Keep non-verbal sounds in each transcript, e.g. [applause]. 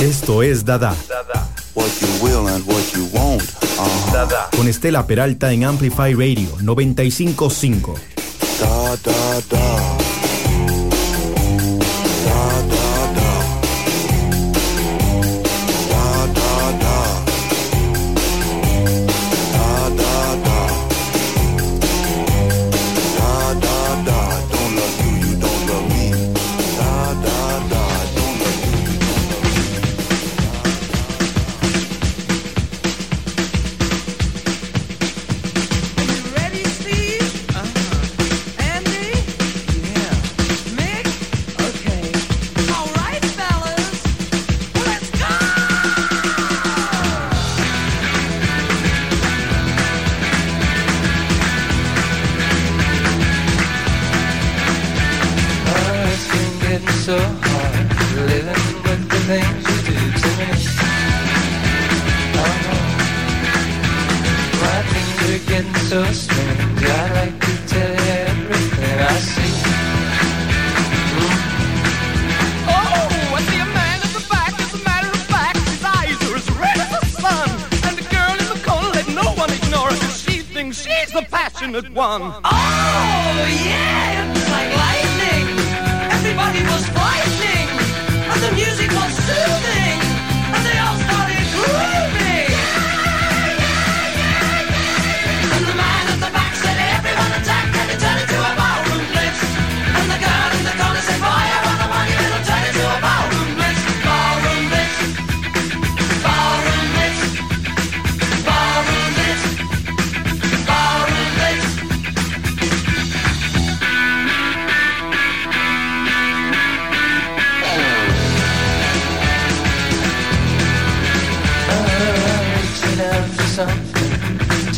Esto es Dada. What you will and what you won't. Uh-huh. Dada. Con Estela Peralta en Amplify Radio 955. Da, da, da.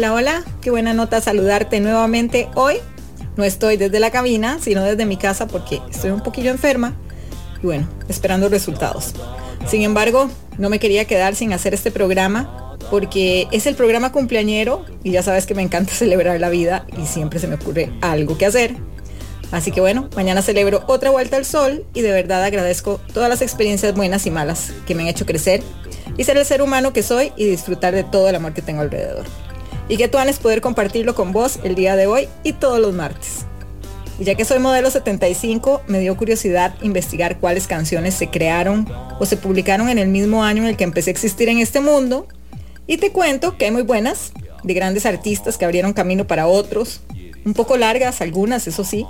Hola, hola, qué buena nota saludarte nuevamente hoy. No estoy desde la cabina, sino desde mi casa porque estoy un poquillo enferma y bueno, esperando resultados. Sin embargo, no me quería quedar sin hacer este programa porque es el programa cumpleañero y ya sabes que me encanta [laughs] celebrar la vida y siempre se me ocurre algo que hacer. Así que bueno, mañana celebro otra vuelta al sol y de verdad agradezco todas las experiencias buenas y malas que me han hecho crecer y ser el ser humano que soy y disfrutar de todo el amor que tengo alrededor. Y que tú es poder compartirlo con vos el día de hoy y todos los martes. Y ya que soy modelo 75, me dio curiosidad investigar cuáles canciones se crearon o se publicaron en el mismo año en el que empecé a existir en este mundo. Y te cuento que hay muy buenas, de grandes artistas que abrieron camino para otros, un poco largas algunas, eso sí,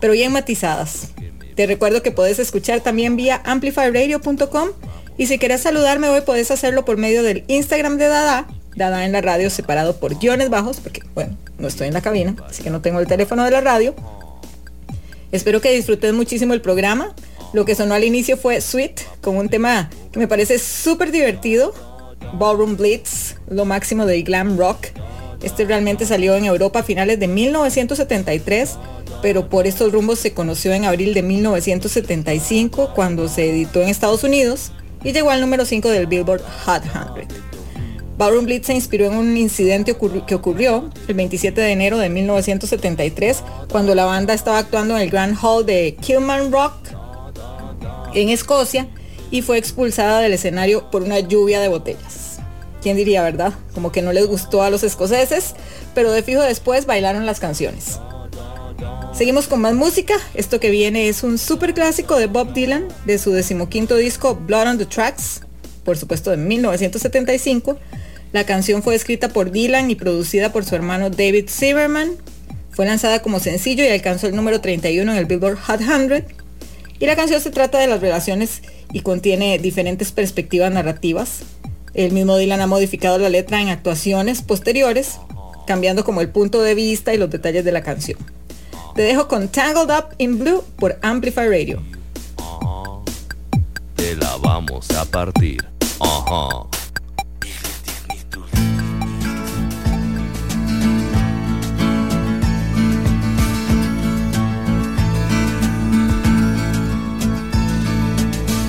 pero bien matizadas. Te recuerdo que puedes escuchar también vía amplifyradio.com y si quieres saludarme hoy puedes hacerlo por medio del Instagram de Dada, Dada en la radio separado por guiones bajos, porque bueno, no estoy en la cabina, así que no tengo el teléfono de la radio. Espero que disfrutes muchísimo el programa. Lo que sonó al inicio fue Sweet, con un tema que me parece súper divertido. Ballroom Blitz, lo máximo del glam rock. Este realmente salió en Europa a finales de 1973 pero por estos rumbos se conoció en abril de 1975 cuando se editó en Estados Unidos y llegó al número 5 del Billboard Hot 100. Ballroom Blitz se inspiró en un incidente que ocurrió el 27 de enero de 1973 cuando la banda estaba actuando en el Grand Hall de Kilman Rock en Escocia y fue expulsada del escenario por una lluvia de botellas. ¿Quién diría, verdad? Como que no les gustó a los escoceses, pero de fijo después bailaron las canciones. Seguimos con más música. Esto que viene es un super clásico de Bob Dylan de su decimoquinto disco Blood on the Tracks, por supuesto de 1975. La canción fue escrita por Dylan y producida por su hermano David Silverman. Fue lanzada como sencillo y alcanzó el número 31 en el Billboard Hot 100. Y la canción se trata de las relaciones y contiene diferentes perspectivas narrativas. El mismo Dylan ha modificado la letra en actuaciones posteriores, cambiando como el punto de vista y los detalles de la canción. Te dejo con Tangled Up in Blue por Amplify Radio. Te la vamos a partir.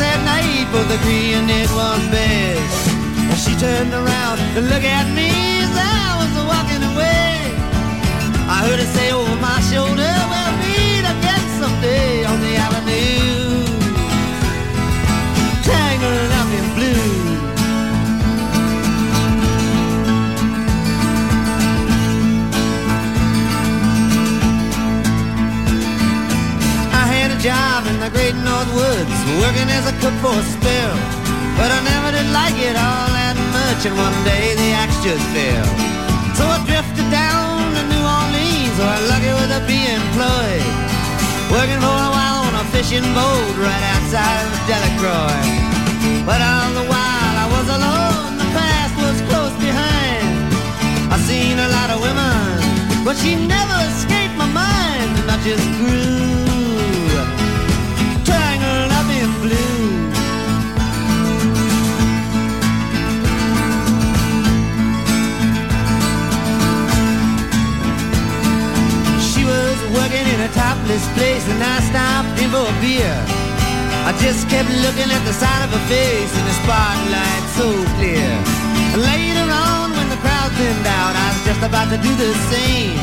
on the docks at night, both agreeing it was best. And she turned around to look at me as I was walking away. I heard her say over my shoulder, Woods, working as a cook for a spell. But I never did like it all that much, and one day the axe just fell. So I drifted down to New Orleans, where I lucky with a be employed. Working for a while on a fishing boat right outside of Delacroix. But all the while I was alone, the past was close behind. I seen a lot of women, but she never escaped my mind, and I just grew blue. She was working in a topless place, and I stopped in for a beer. I just kept looking at the side of her face in the spotlight so clear. Later on, when the crowd thinned out, I was just about to do the same.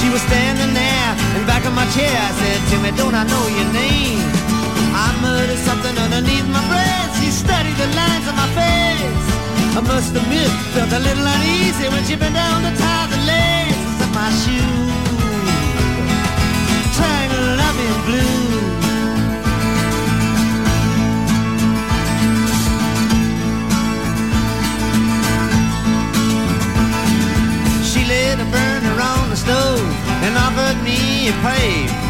She was standing there in back of my chair. I said, Timmy, don't I know your name? I murdered something underneath my breath. She studied the lines on my face. I must admit, felt a little uneasy when she bent down to tie the laces of my shoes. Trying to love in blue. She lit a burner on the stove and offered me a pipe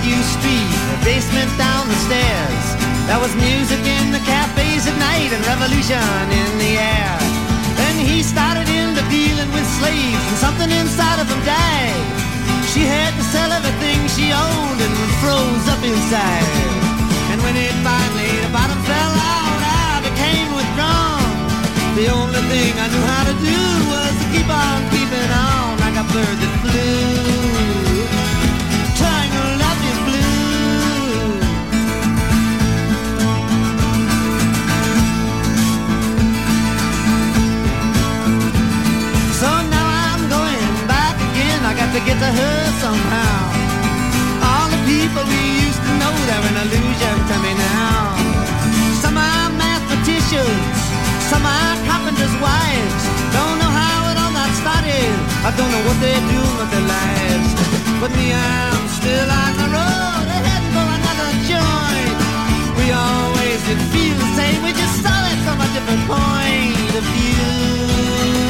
Montague Street, the basement down the stairs. There was music in the cafes at night and revolution in the air. Then he started into dealing with slaves and something inside of him died. She had to sell everything she owned and froze up inside. And when it finally, the bottom fell out, I became withdrawn. The only thing I knew how to do was to keep on keeping on like a bird that flew. To get to her somehow. All the people we used to know, they're an illusion to me now. Some are mathematicians, some are carpenters' wives. Don't know how it all got started. I don't know what they're doing with their lives. But me, I'm still on the road, heading for another joint. We always did feel the same, we just saw it from a different point of view.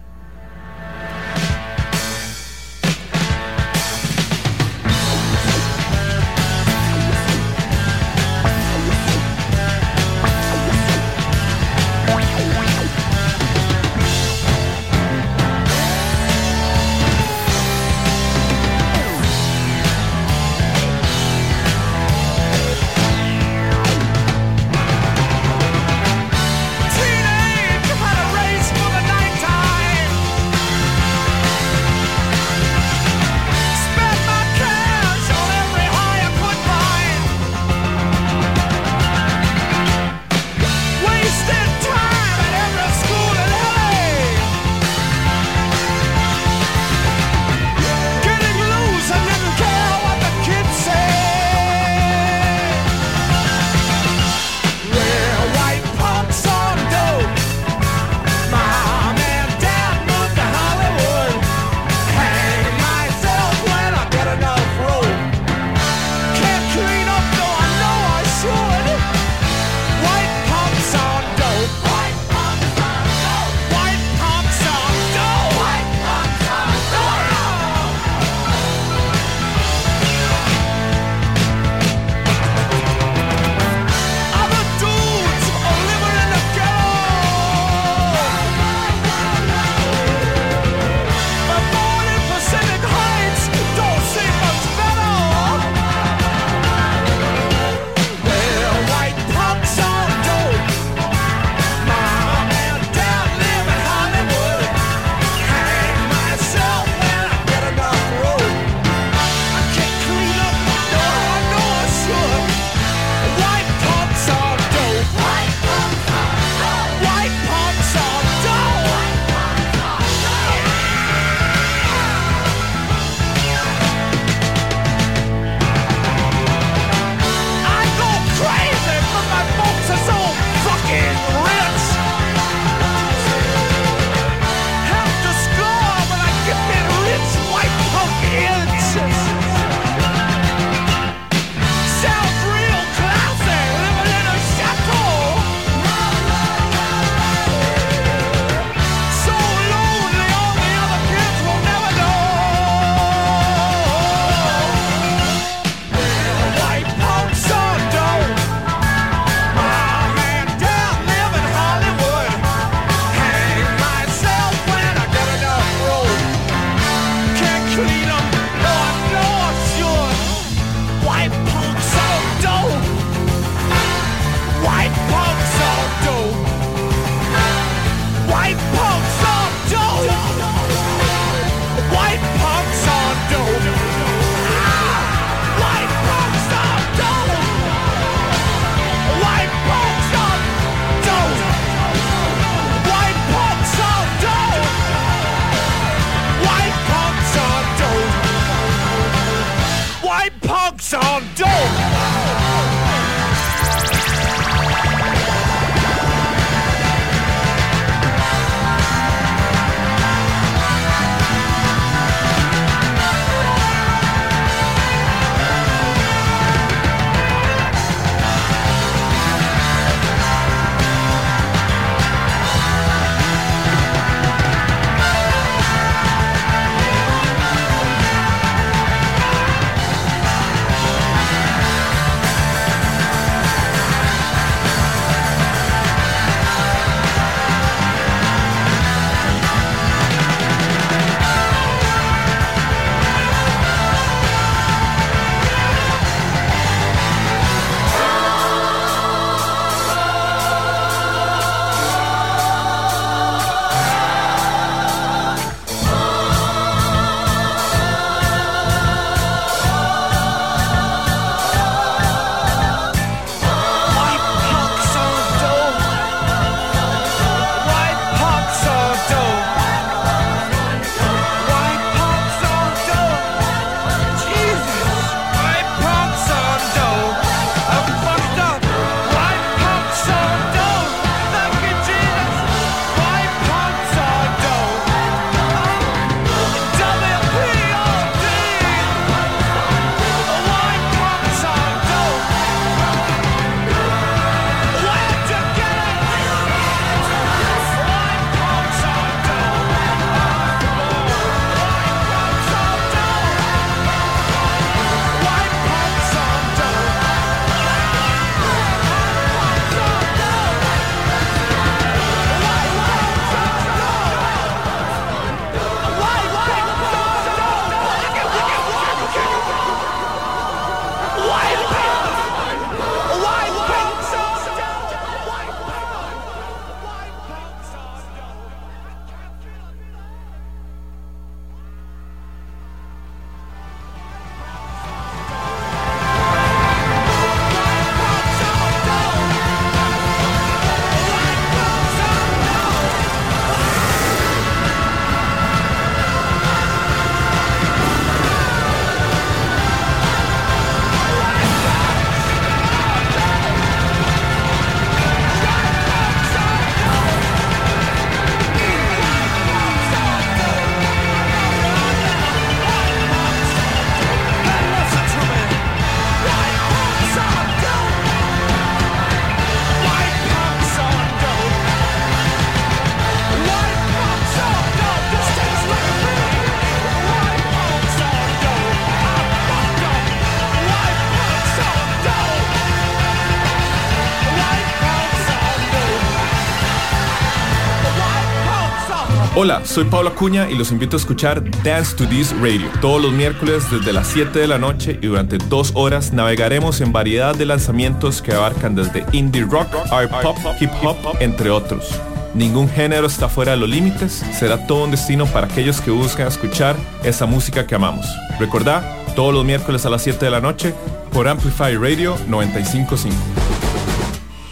Hola, soy Pablo Acuña y los invito a escuchar Dance to This Radio. Todos los miércoles desde las 7 de la noche y durante dos horas navegaremos en variedad de lanzamientos que abarcan desde indie rock, art pop, hip hop, entre otros. Ningún género está fuera de los límites, será todo un destino para aquellos que buscan escuchar esa música que amamos. Recordá, todos los miércoles a las 7 de la noche por Amplify Radio 955.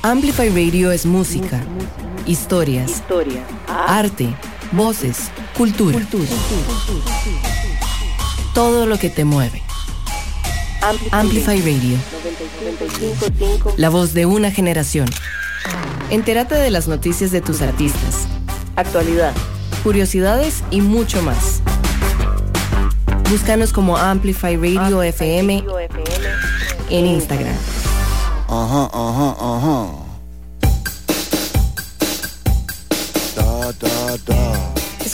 Amplify Radio es música, historias, arte, voces, cultura. Todo lo que te mueve. Amplify Radio. La voz de una generación. Entérate de las noticias de tus artistas, actualidad, curiosidades y mucho más. Búscanos como Amplify Radio FM en Instagram.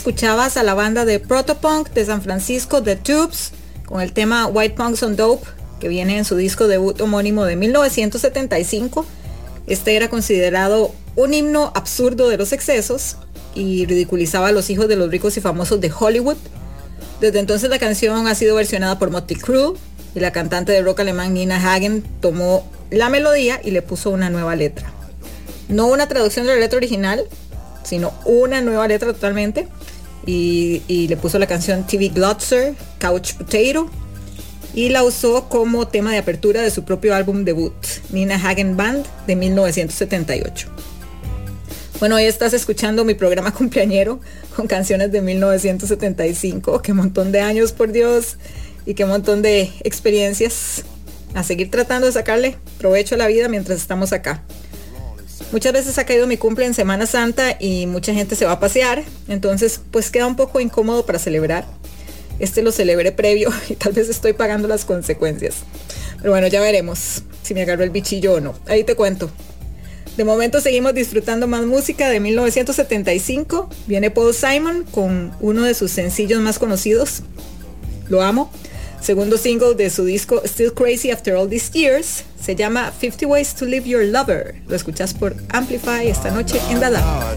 Escuchabas a la banda de Protopunk de San Francisco, The Tubes, con el tema White Punks on Dope, que viene en su disco debut homónimo de 1975. Este era considerado un himno absurdo de los excesos y ridiculizaba a los hijos de los ricos y famosos de Hollywood. Desde entonces la canción ha sido versionada por Motley Crue y la cantante de rock alemán Nina Hagen tomó la melodía y le puso una nueva letra. No una traducción de la letra original, sino una nueva letra totalmente. Y, le puso la canción TV Glotzer, Couch Potato, y la usó como tema de apertura de su propio álbum debut, Nina Hagen Band, de 1978. Bueno, hoy estás escuchando mi programa cumpleañero con canciones de 1975. Qué montón de años, por Dios, y qué montón de experiencias. a seguir tratando de sacarle provecho a la vida mientras estamos acá. Muchas veces ha caído mi cumple en Semana Santa y mucha gente se va a pasear, entonces pues queda un poco incómodo para celebrar. Este lo celebré previo [laughs] y tal vez estoy pagando las consecuencias. Pero bueno, ya veremos si me agarró el bichillo o no. Ahí te cuento. De momento seguimos disfrutando más música de 1975. Viene Paul Simon con uno de sus sencillos más conocidos. Lo amo. Segundo single de su disco Still Crazy After All These Years. Se llama 50 Ways to Live Your Lover. Lo escuchas por Amplify esta noche en Dada.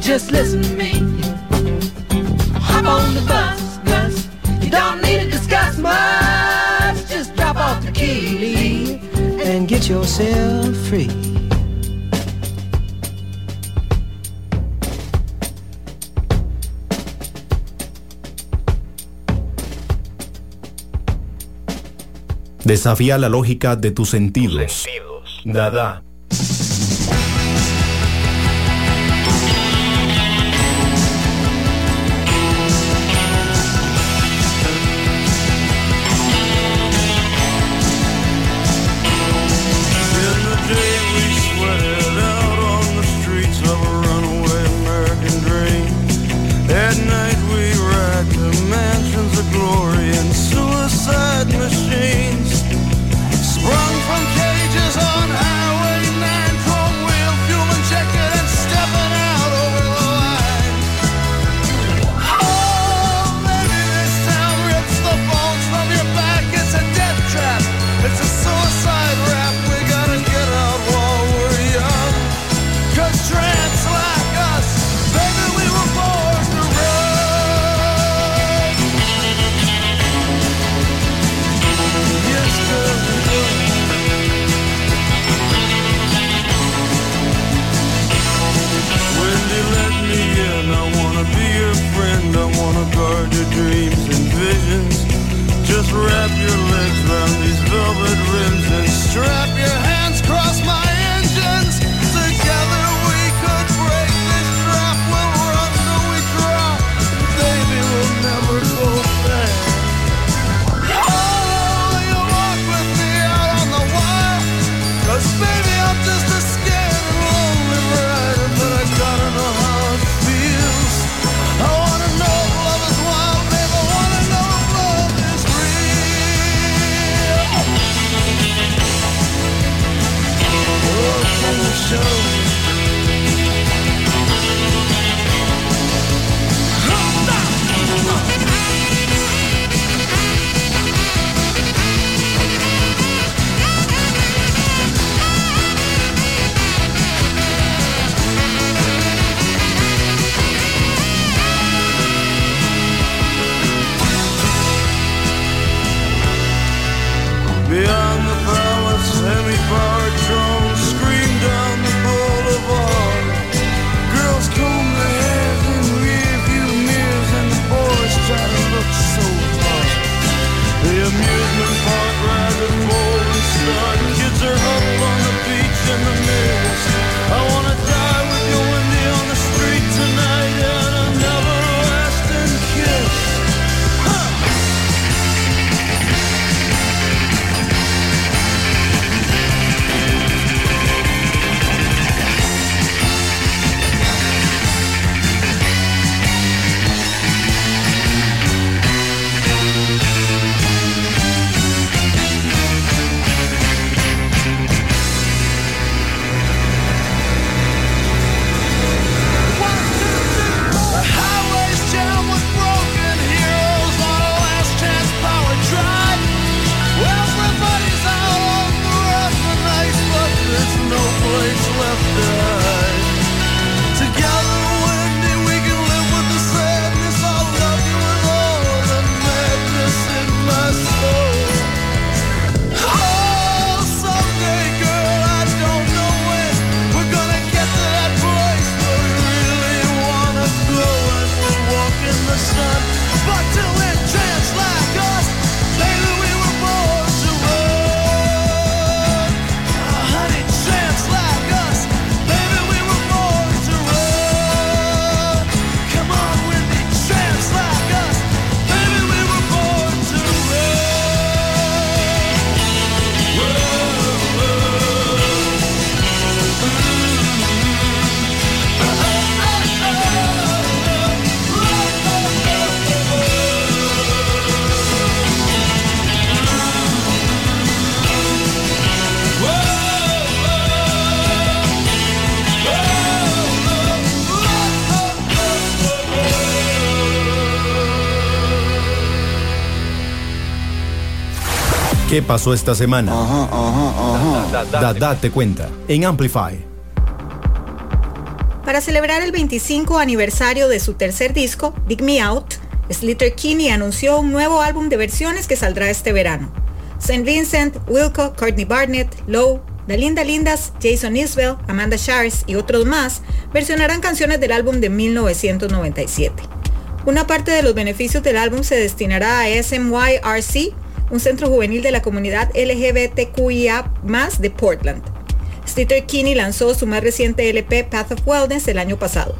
You just listen to me. Hop on the bus, Gus. You don't need to discuss much. Just drop off the key, leave, and get yourself free. Desafía la lógica de tus sentidos. Dada. do ¿Qué pasó esta semana? Dada te cuenta en Amplify. Para celebrar el 25 aniversario de su tercer disco, Dig Me Out, Slater Kinney anunció un nuevo álbum de versiones que saldrá este verano. St. Vincent, Wilco, Courtney Barnett, Lowe, Dalinda Lindas, Jason Isbell, Amanda Shires y otros más versionarán canciones del álbum de 1997. Una parte de los beneficios del álbum se destinará a SMYRC, un centro juvenil de la comunidad LGBTQIA+, de Portland. Slater Kinney lanzó su más reciente LP Path of Wellness el año pasado.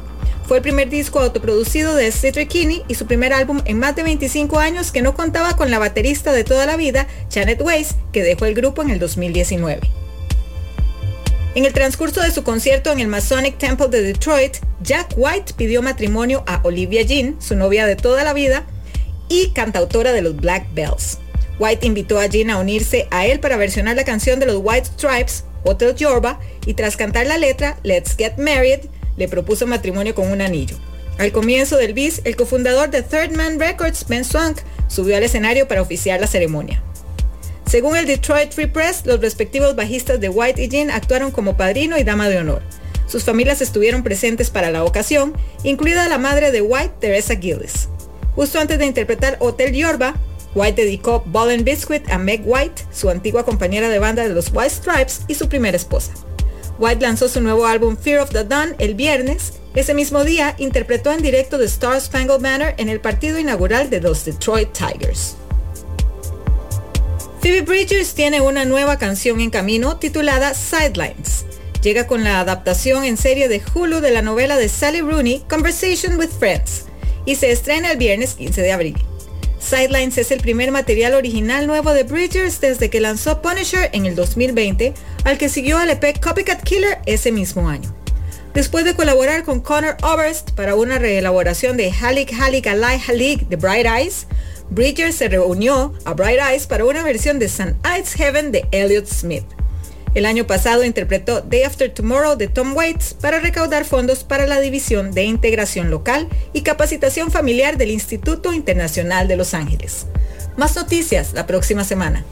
Fue el primer disco autoproducido de Slater Kinney y su primer álbum en más de 25 años que no contaba con la baterista de toda la vida, Janet Weiss, que dejó el grupo en el 2019. En el transcurso de su concierto en el Masonic Temple de Detroit, Jack White pidió matrimonio a Olivia Jean, su novia de toda la vida y cantautora de los Black Bells. White invitó a Jean a unirse a él para versionar la canción de los White Stripes, Hotel Yorba, y tras cantar la letra Let's Get Married, le propuso matrimonio con un anillo. Al comienzo del bis, el cofundador de Third Man Records, Ben Swank, subió al escenario para oficiar la ceremonia. Según el Detroit Free Press, los respectivos bajistas de White y Jean actuaron como padrino y dama de honor. Sus familias estuvieron presentes para la ocasión, incluida la madre de White, Teresa Gillis. Justo antes de interpretar Hotel Yorba, White dedicó Ball and Biscuit a Meg White, su antigua compañera de banda de los White Stripes y su primera esposa. White lanzó su nuevo álbum Fear of the Dawn el viernes. Ese mismo día interpretó en directo The Star Spangled Banner en el partido inaugural de los Detroit Tigers. Phoebe Bridgers tiene una nueva canción en camino titulada Sidelines. Llega con la adaptación en serie de Hulu de la novela de Sally Rooney, Conversation with Friends, y se estrena el viernes 15 de abril. Sidelines es el primer material original nuevo de Bridgers desde que lanzó Punisher en el 2020, al que siguió el EP Copycat Killer ese mismo año. Después de colaborar con Connor Oberst para una reelaboración de Halik Halik Alai Halik de Bright Eyes, Bridgers se reunió a Bright Eyes para una versión de St. Ides Heaven de Elliott Smith. El año pasado interpretó Day After Tomorrow de Tom Waits para recaudar fondos para la División de Integración Local y Capacitación Familiar del Instituto Internacional de Los Ángeles. Más noticias la próxima semana.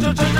Turn, turn.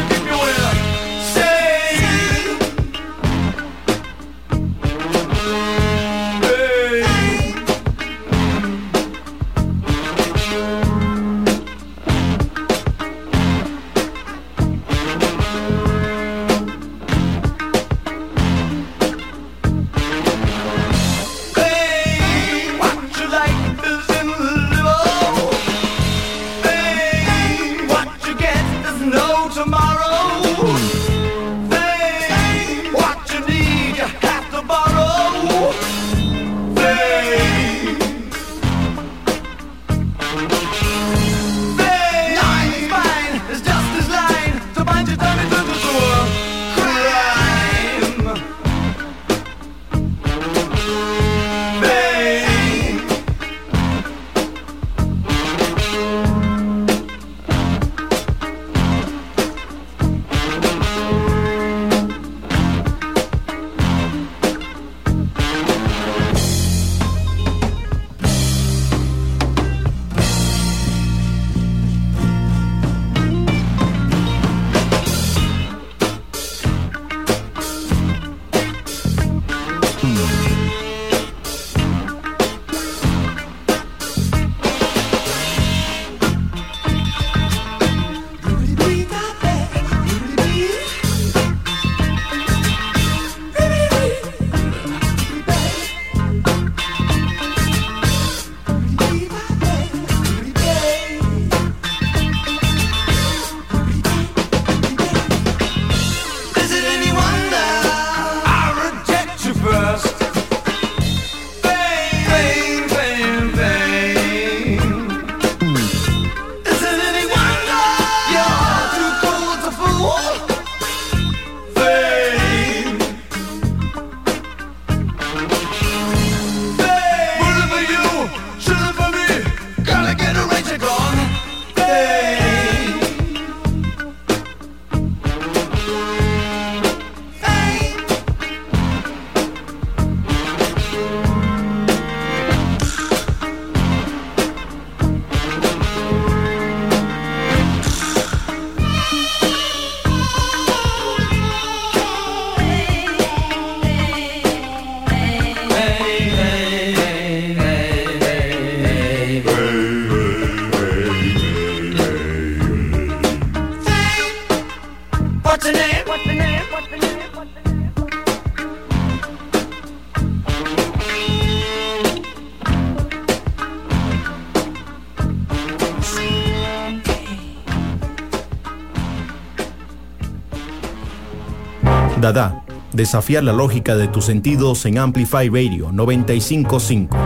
desafiar la lógica de tus sentidos en Amplify Radio 955.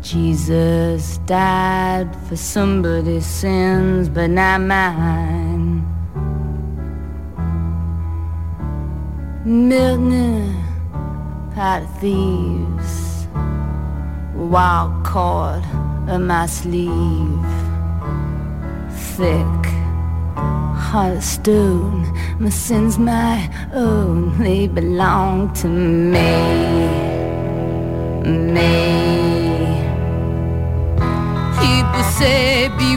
Jesus died for somebody's sins, but not mine. Milton, pot of thieves. wild cord in my sleeve. Thick, heart of stone, my sins my own, they belong to me, me. People say, be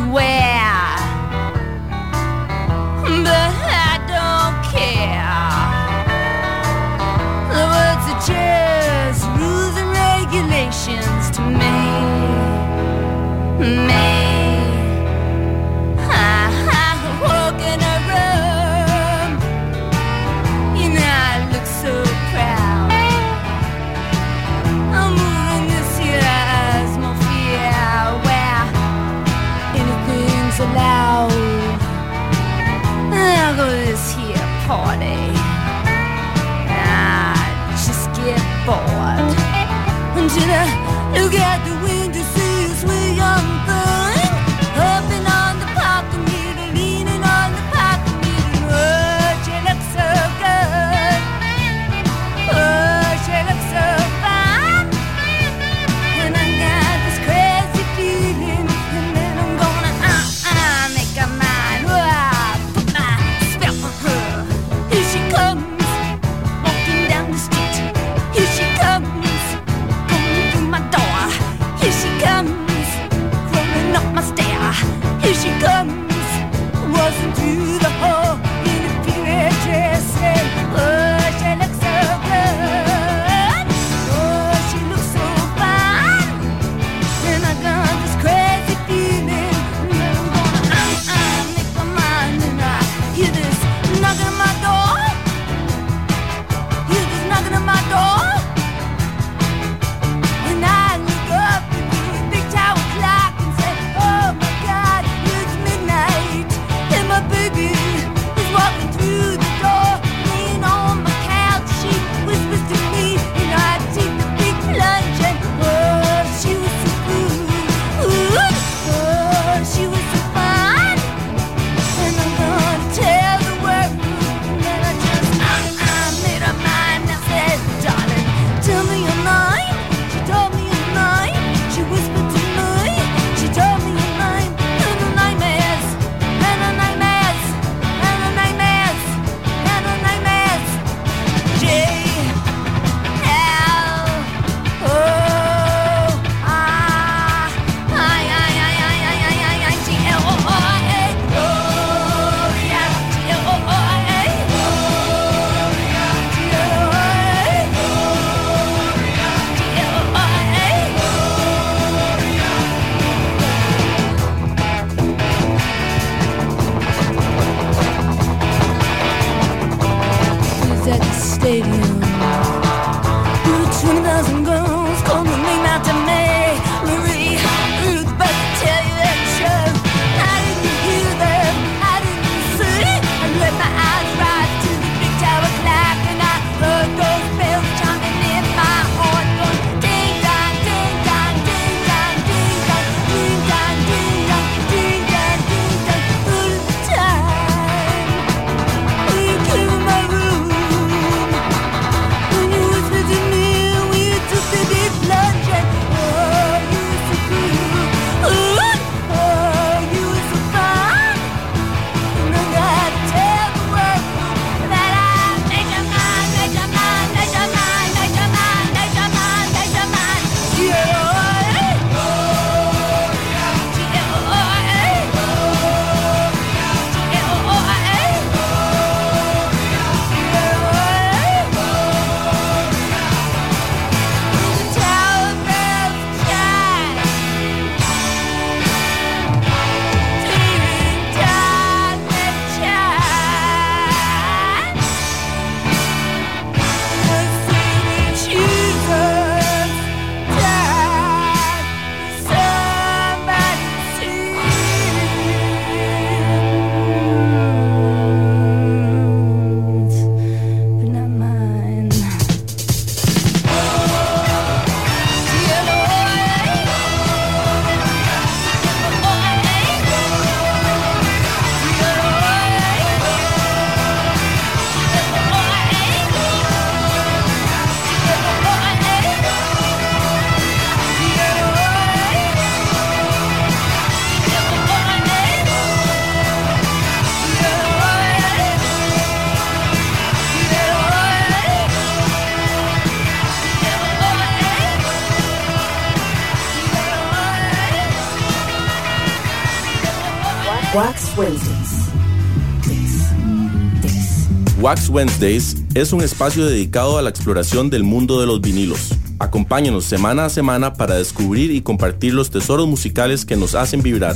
Wax Wednesdays es un espacio dedicado a la exploración del mundo de los vinilos. Acompáñanos semana a semana para descubrir y compartir los tesoros musicales que nos hacen vibrar.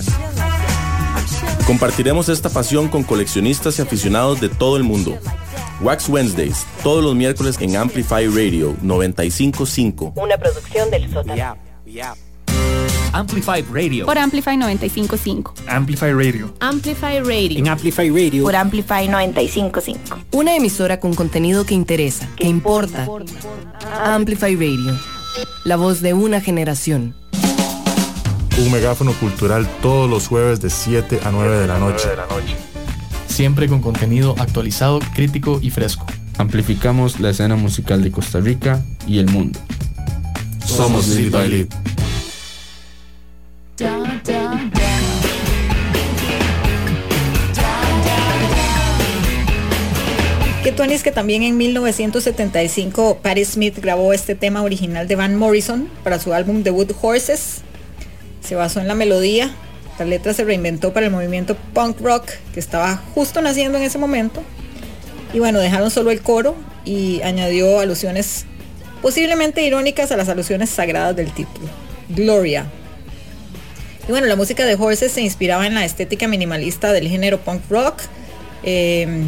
Compartiremos esta pasión con coleccionistas y aficionados de todo el mundo. Wax Wednesdays, todos los miércoles en Amplify Radio 955. Una producción del sótano. Amplify Radio. Por Amplify 955. Amplify Radio. Amplify Radio. En Amplify Radio. Por Amplify 955. Una emisora con contenido que interesa, que importa. Amplify Radio. La voz de una generación. Un megáfono cultural todos los jueves de 7 a 9 de la noche. Siempre con contenido actualizado, crítico y fresco. Amplificamos la escena musical de Costa Rica y el mundo. Somos Lead by Lead. Tony es que también en 1975 Patti Smith grabó este tema original de Van Morrison para su álbum debut Horses. Se basó en la melodía, la letra se reinventó para el movimiento punk rock que estaba justo naciendo en ese momento. Y bueno, dejaron solo el coro y añadió alusiones posiblemente irónicas a las alusiones sagradas del título. Gloria. Y bueno, la música de Horses se inspiraba en la estética minimalista del género punk rock. Eh,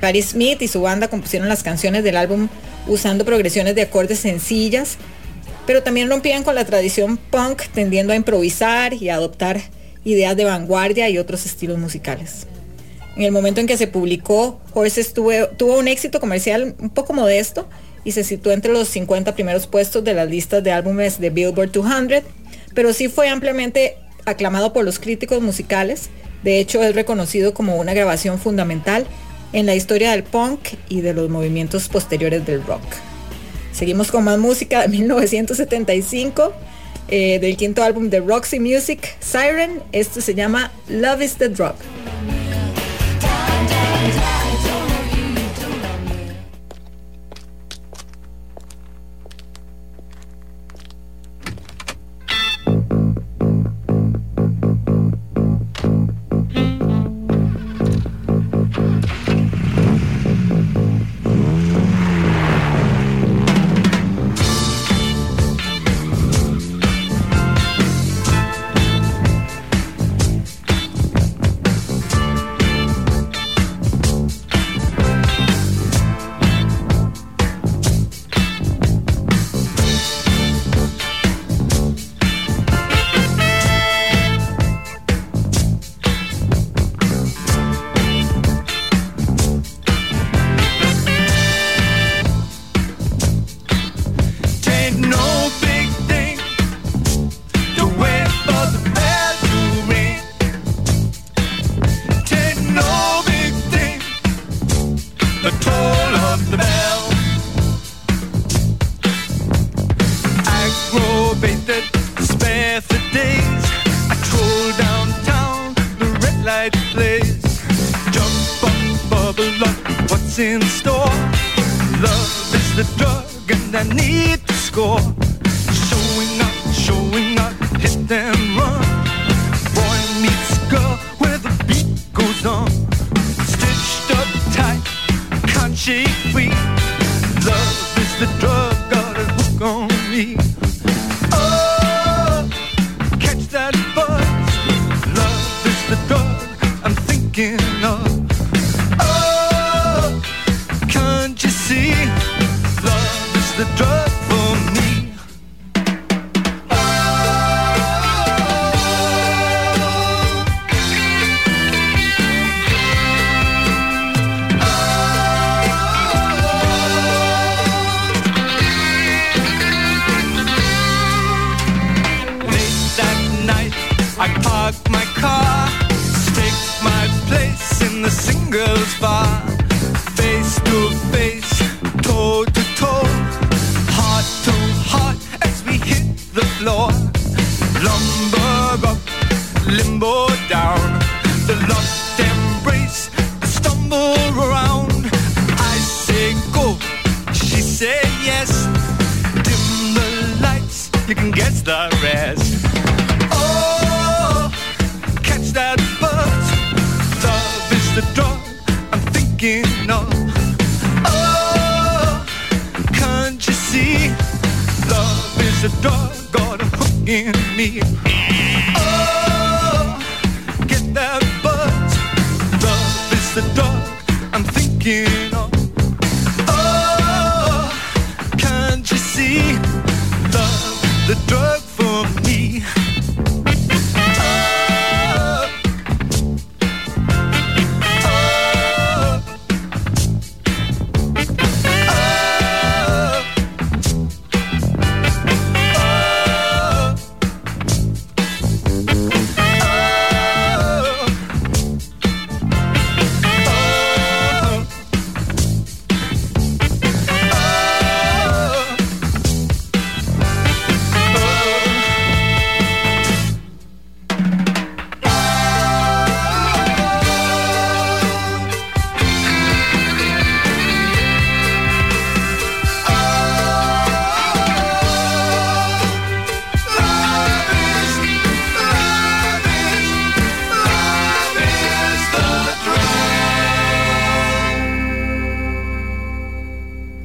Patti Smith y su banda compusieron las canciones del álbum usando progresiones de acordes sencillas, pero también rompían con la tradición punk, tendiendo a improvisar y a adoptar ideas de vanguardia y otros estilos musicales. En el momento en que se publicó, Horses tuvo, tuvo un éxito comercial un poco modesto y se situó entre los 50 primeros puestos de las listas de álbumes de Billboard 200, pero sí fue ampliamente aclamado por los críticos musicales. De hecho, es reconocido como una grabación fundamental en la historia del punk y de los movimientos posteriores del rock. Seguimos con más música de 1975, eh, del quinto álbum de Roxy Music, Siren. Esto se llama Love is the Drug. Red light plays. Jump up, bubble up, what's in store? Love is the drug, and I need to score. Showing up, showing up, hit and run.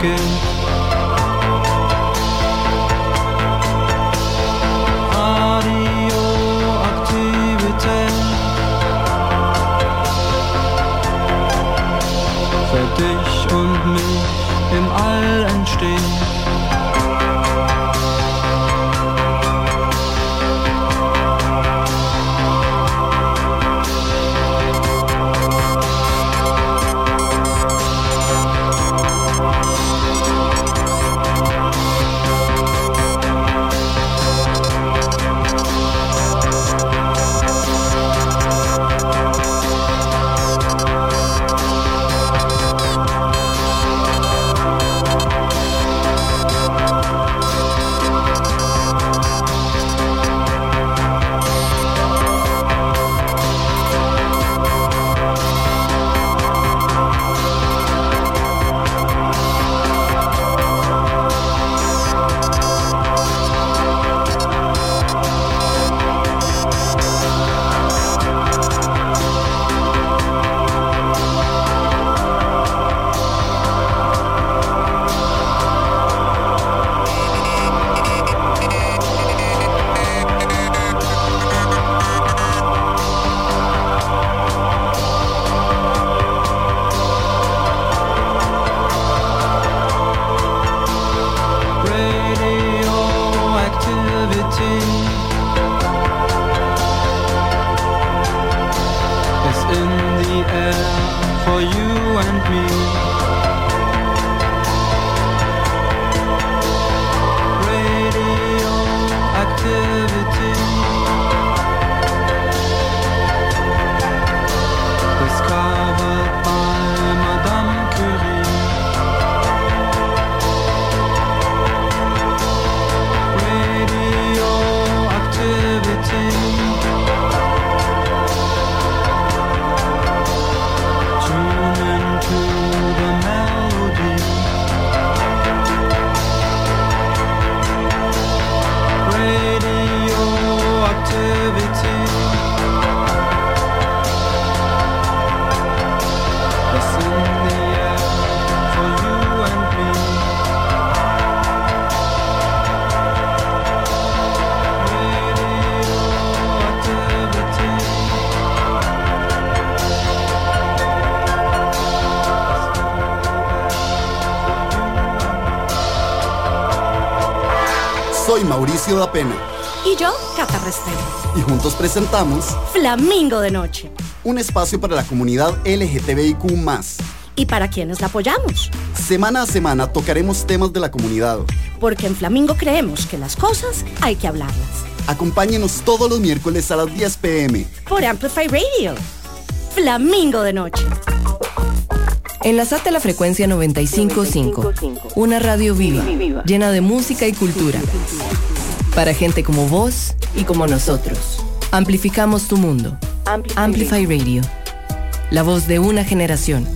good. Pena Y yo, Cata Restrepo. y juntos presentamos Flamingo de Noche. un espacio para la comunidad LGTBIQ+. ¿Y para quienes la apoyamos? Semana a semana tocaremos temas de la comunidad. Porque en Flamingo creemos que las cosas hay que hablarlas. Acompáñenos todos los miércoles a las 10 pm. Por Amplify Radio. Flamingo de Noche. Enlazate a la frecuencia 955, una radio viva, llena de música y cultura. Para gente como vos y como nosotros. Amplificamos tu mundo. Amplify Radio. La voz de una generación.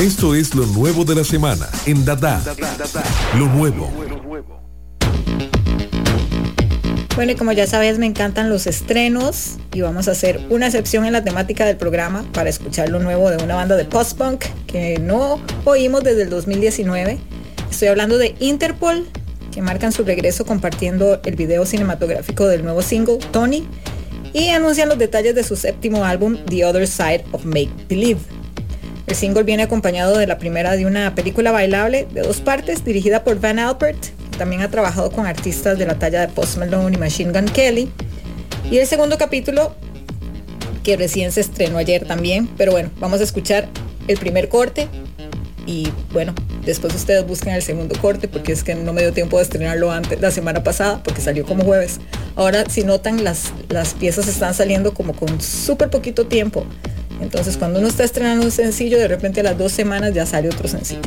Esto es lo nuevo de la semana en Dada. Lo nuevo. Bueno, y como ya sabes, me encantan los estrenos y vamos a hacer una excepción en la temática del programa para escuchar lo nuevo de una banda de post-punk que no oímos desde el 2019. Estoy hablando de Interpol, que marcan su regreso compartiendo el video cinematográfico del nuevo single, Tony, y anuncian los detalles de su séptimo álbum, The Other Side of Make Believe. El single viene acompañado de la primera de una película bailable de dos partes dirigida por Van Alpert, que también ha trabajado con artistas de la talla de Post Malone y Machine Gun Kelly. Y el segundo capítulo, que recién se estrenó ayer también, pero bueno, vamos a escuchar el primer corte y bueno, después ustedes busquen el segundo corte porque es que no me dio tiempo de estrenarlo antes, la semana pasada, porque salió como jueves. Ahora, si notan, las, las piezas están saliendo como con súper poquito tiempo. Entonces, cuando uno está estrenando un sencillo, de repente a las dos semanas ya sale otro sencillo.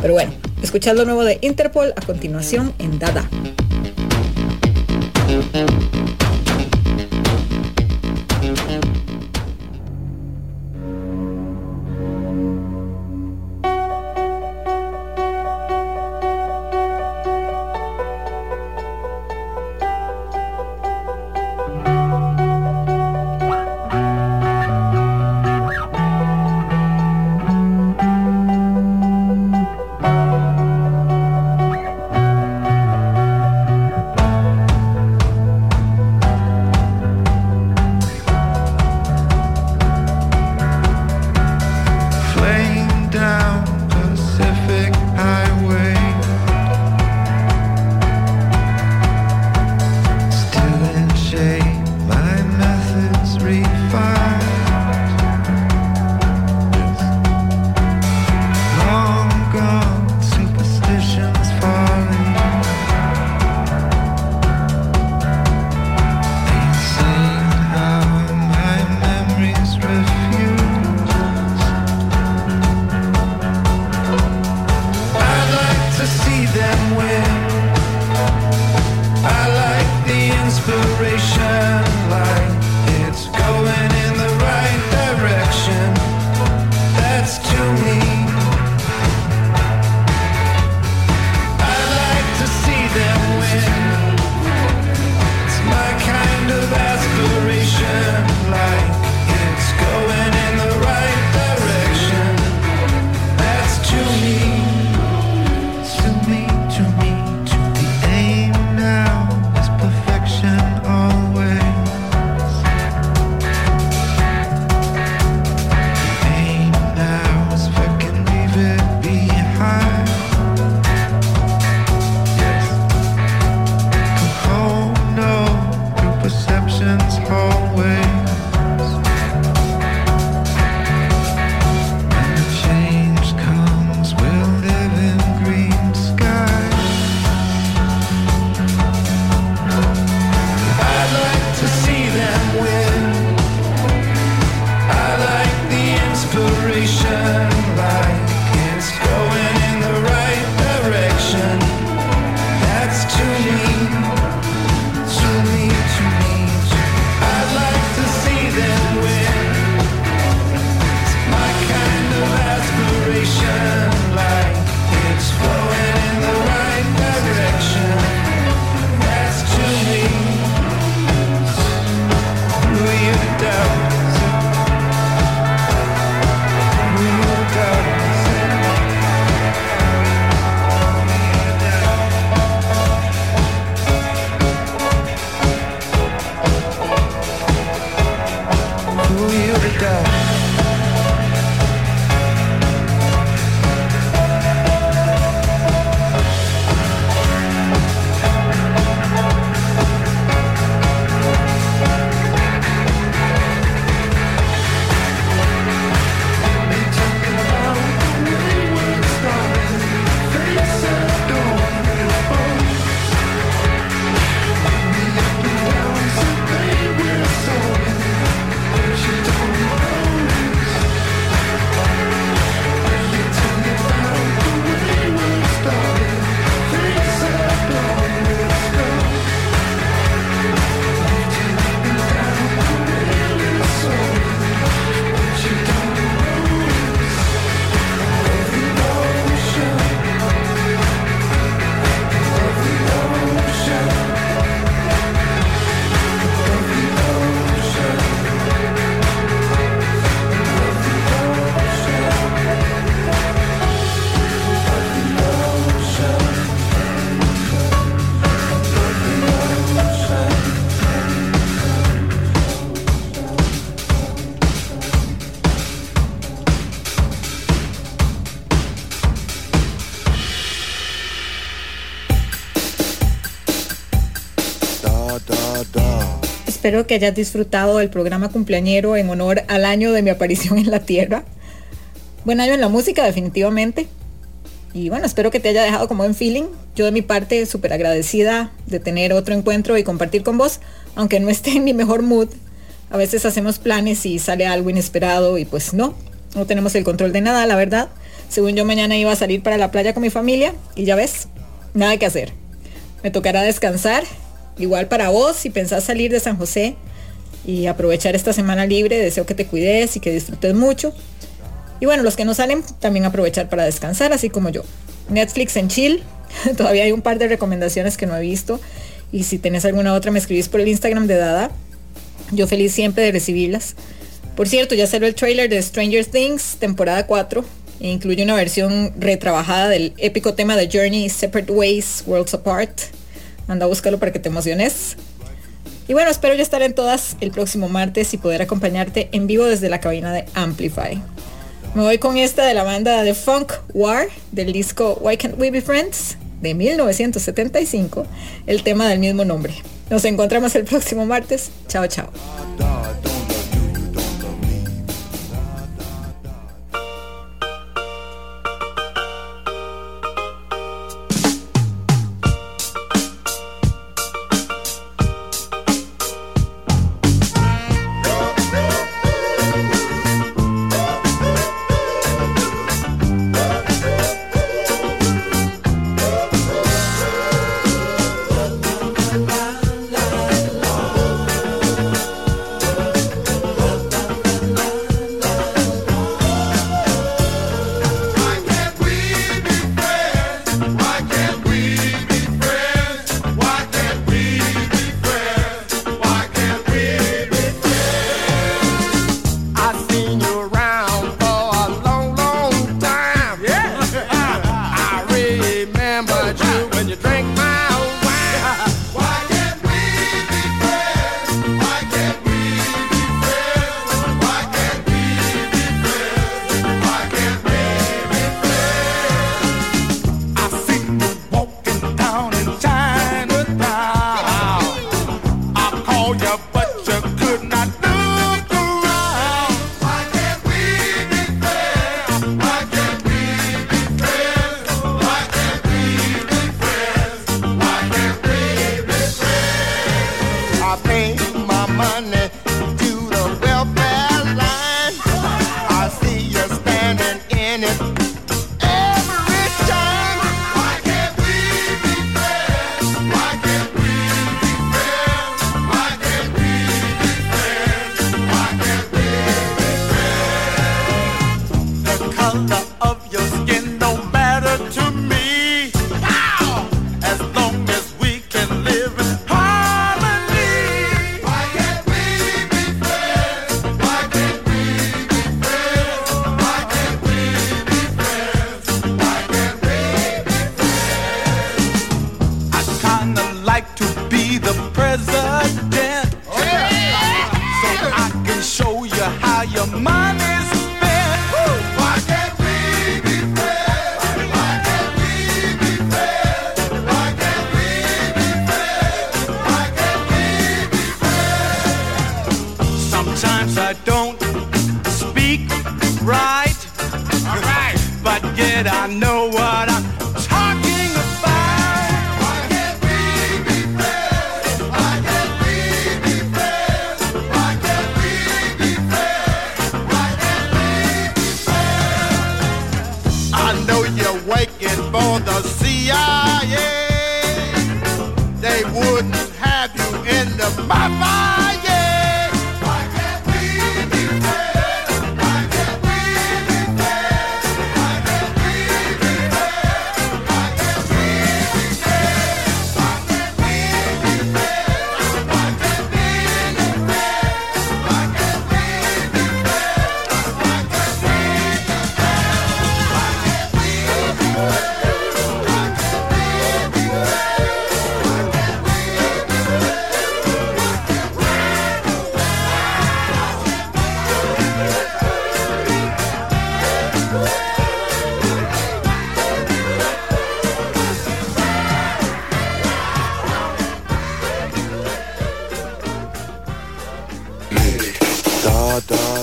Pero bueno, escuchad lo nuevo de Interpol a continuación en Dada. Espero que hayas disfrutado del programa cumpleañero en honor al año de mi aparición en la Tierra. Buen año en la música, definitivamente. Y bueno, espero que te haya dejado como buen feeling. Yo de mi parte súper agradecida de tener otro encuentro y compartir con vos, aunque no esté en mi mejor mood. A veces hacemos planes y sale algo inesperado y pues no, no tenemos el control de nada, la verdad. Según yo mañana iba a salir para la playa con mi familia y ya ves, nada que hacer. Me tocará descansar. Igual para vos, si pensás salir de San José y aprovechar esta semana libre, deseo que te cuides y que disfrutes mucho. Y bueno, los que no salen, también aprovechar para descansar, así como yo. Netflix en chill. [laughs] Todavía hay un par de recomendaciones que no he visto. Y si tenés alguna otra, me escribís por el Instagram de Dada. Yo feliz siempre de recibirlas. Por cierto, ya salió el trailer de Stranger Things, temporada 4. E incluye una versión retrabajada del épico tema de Journey, Separate Ways, Worlds Apart. Anda a búscalo para que te emociones. Y bueno, espero ya estar en todas el próximo martes y poder acompañarte en vivo desde la cabina de Amplify. Me voy con esta de la banda de Funk War del disco Why Can't We Be Friends de 1975, el tema del mismo nombre. Nos encontramos el próximo martes. Chao, chao.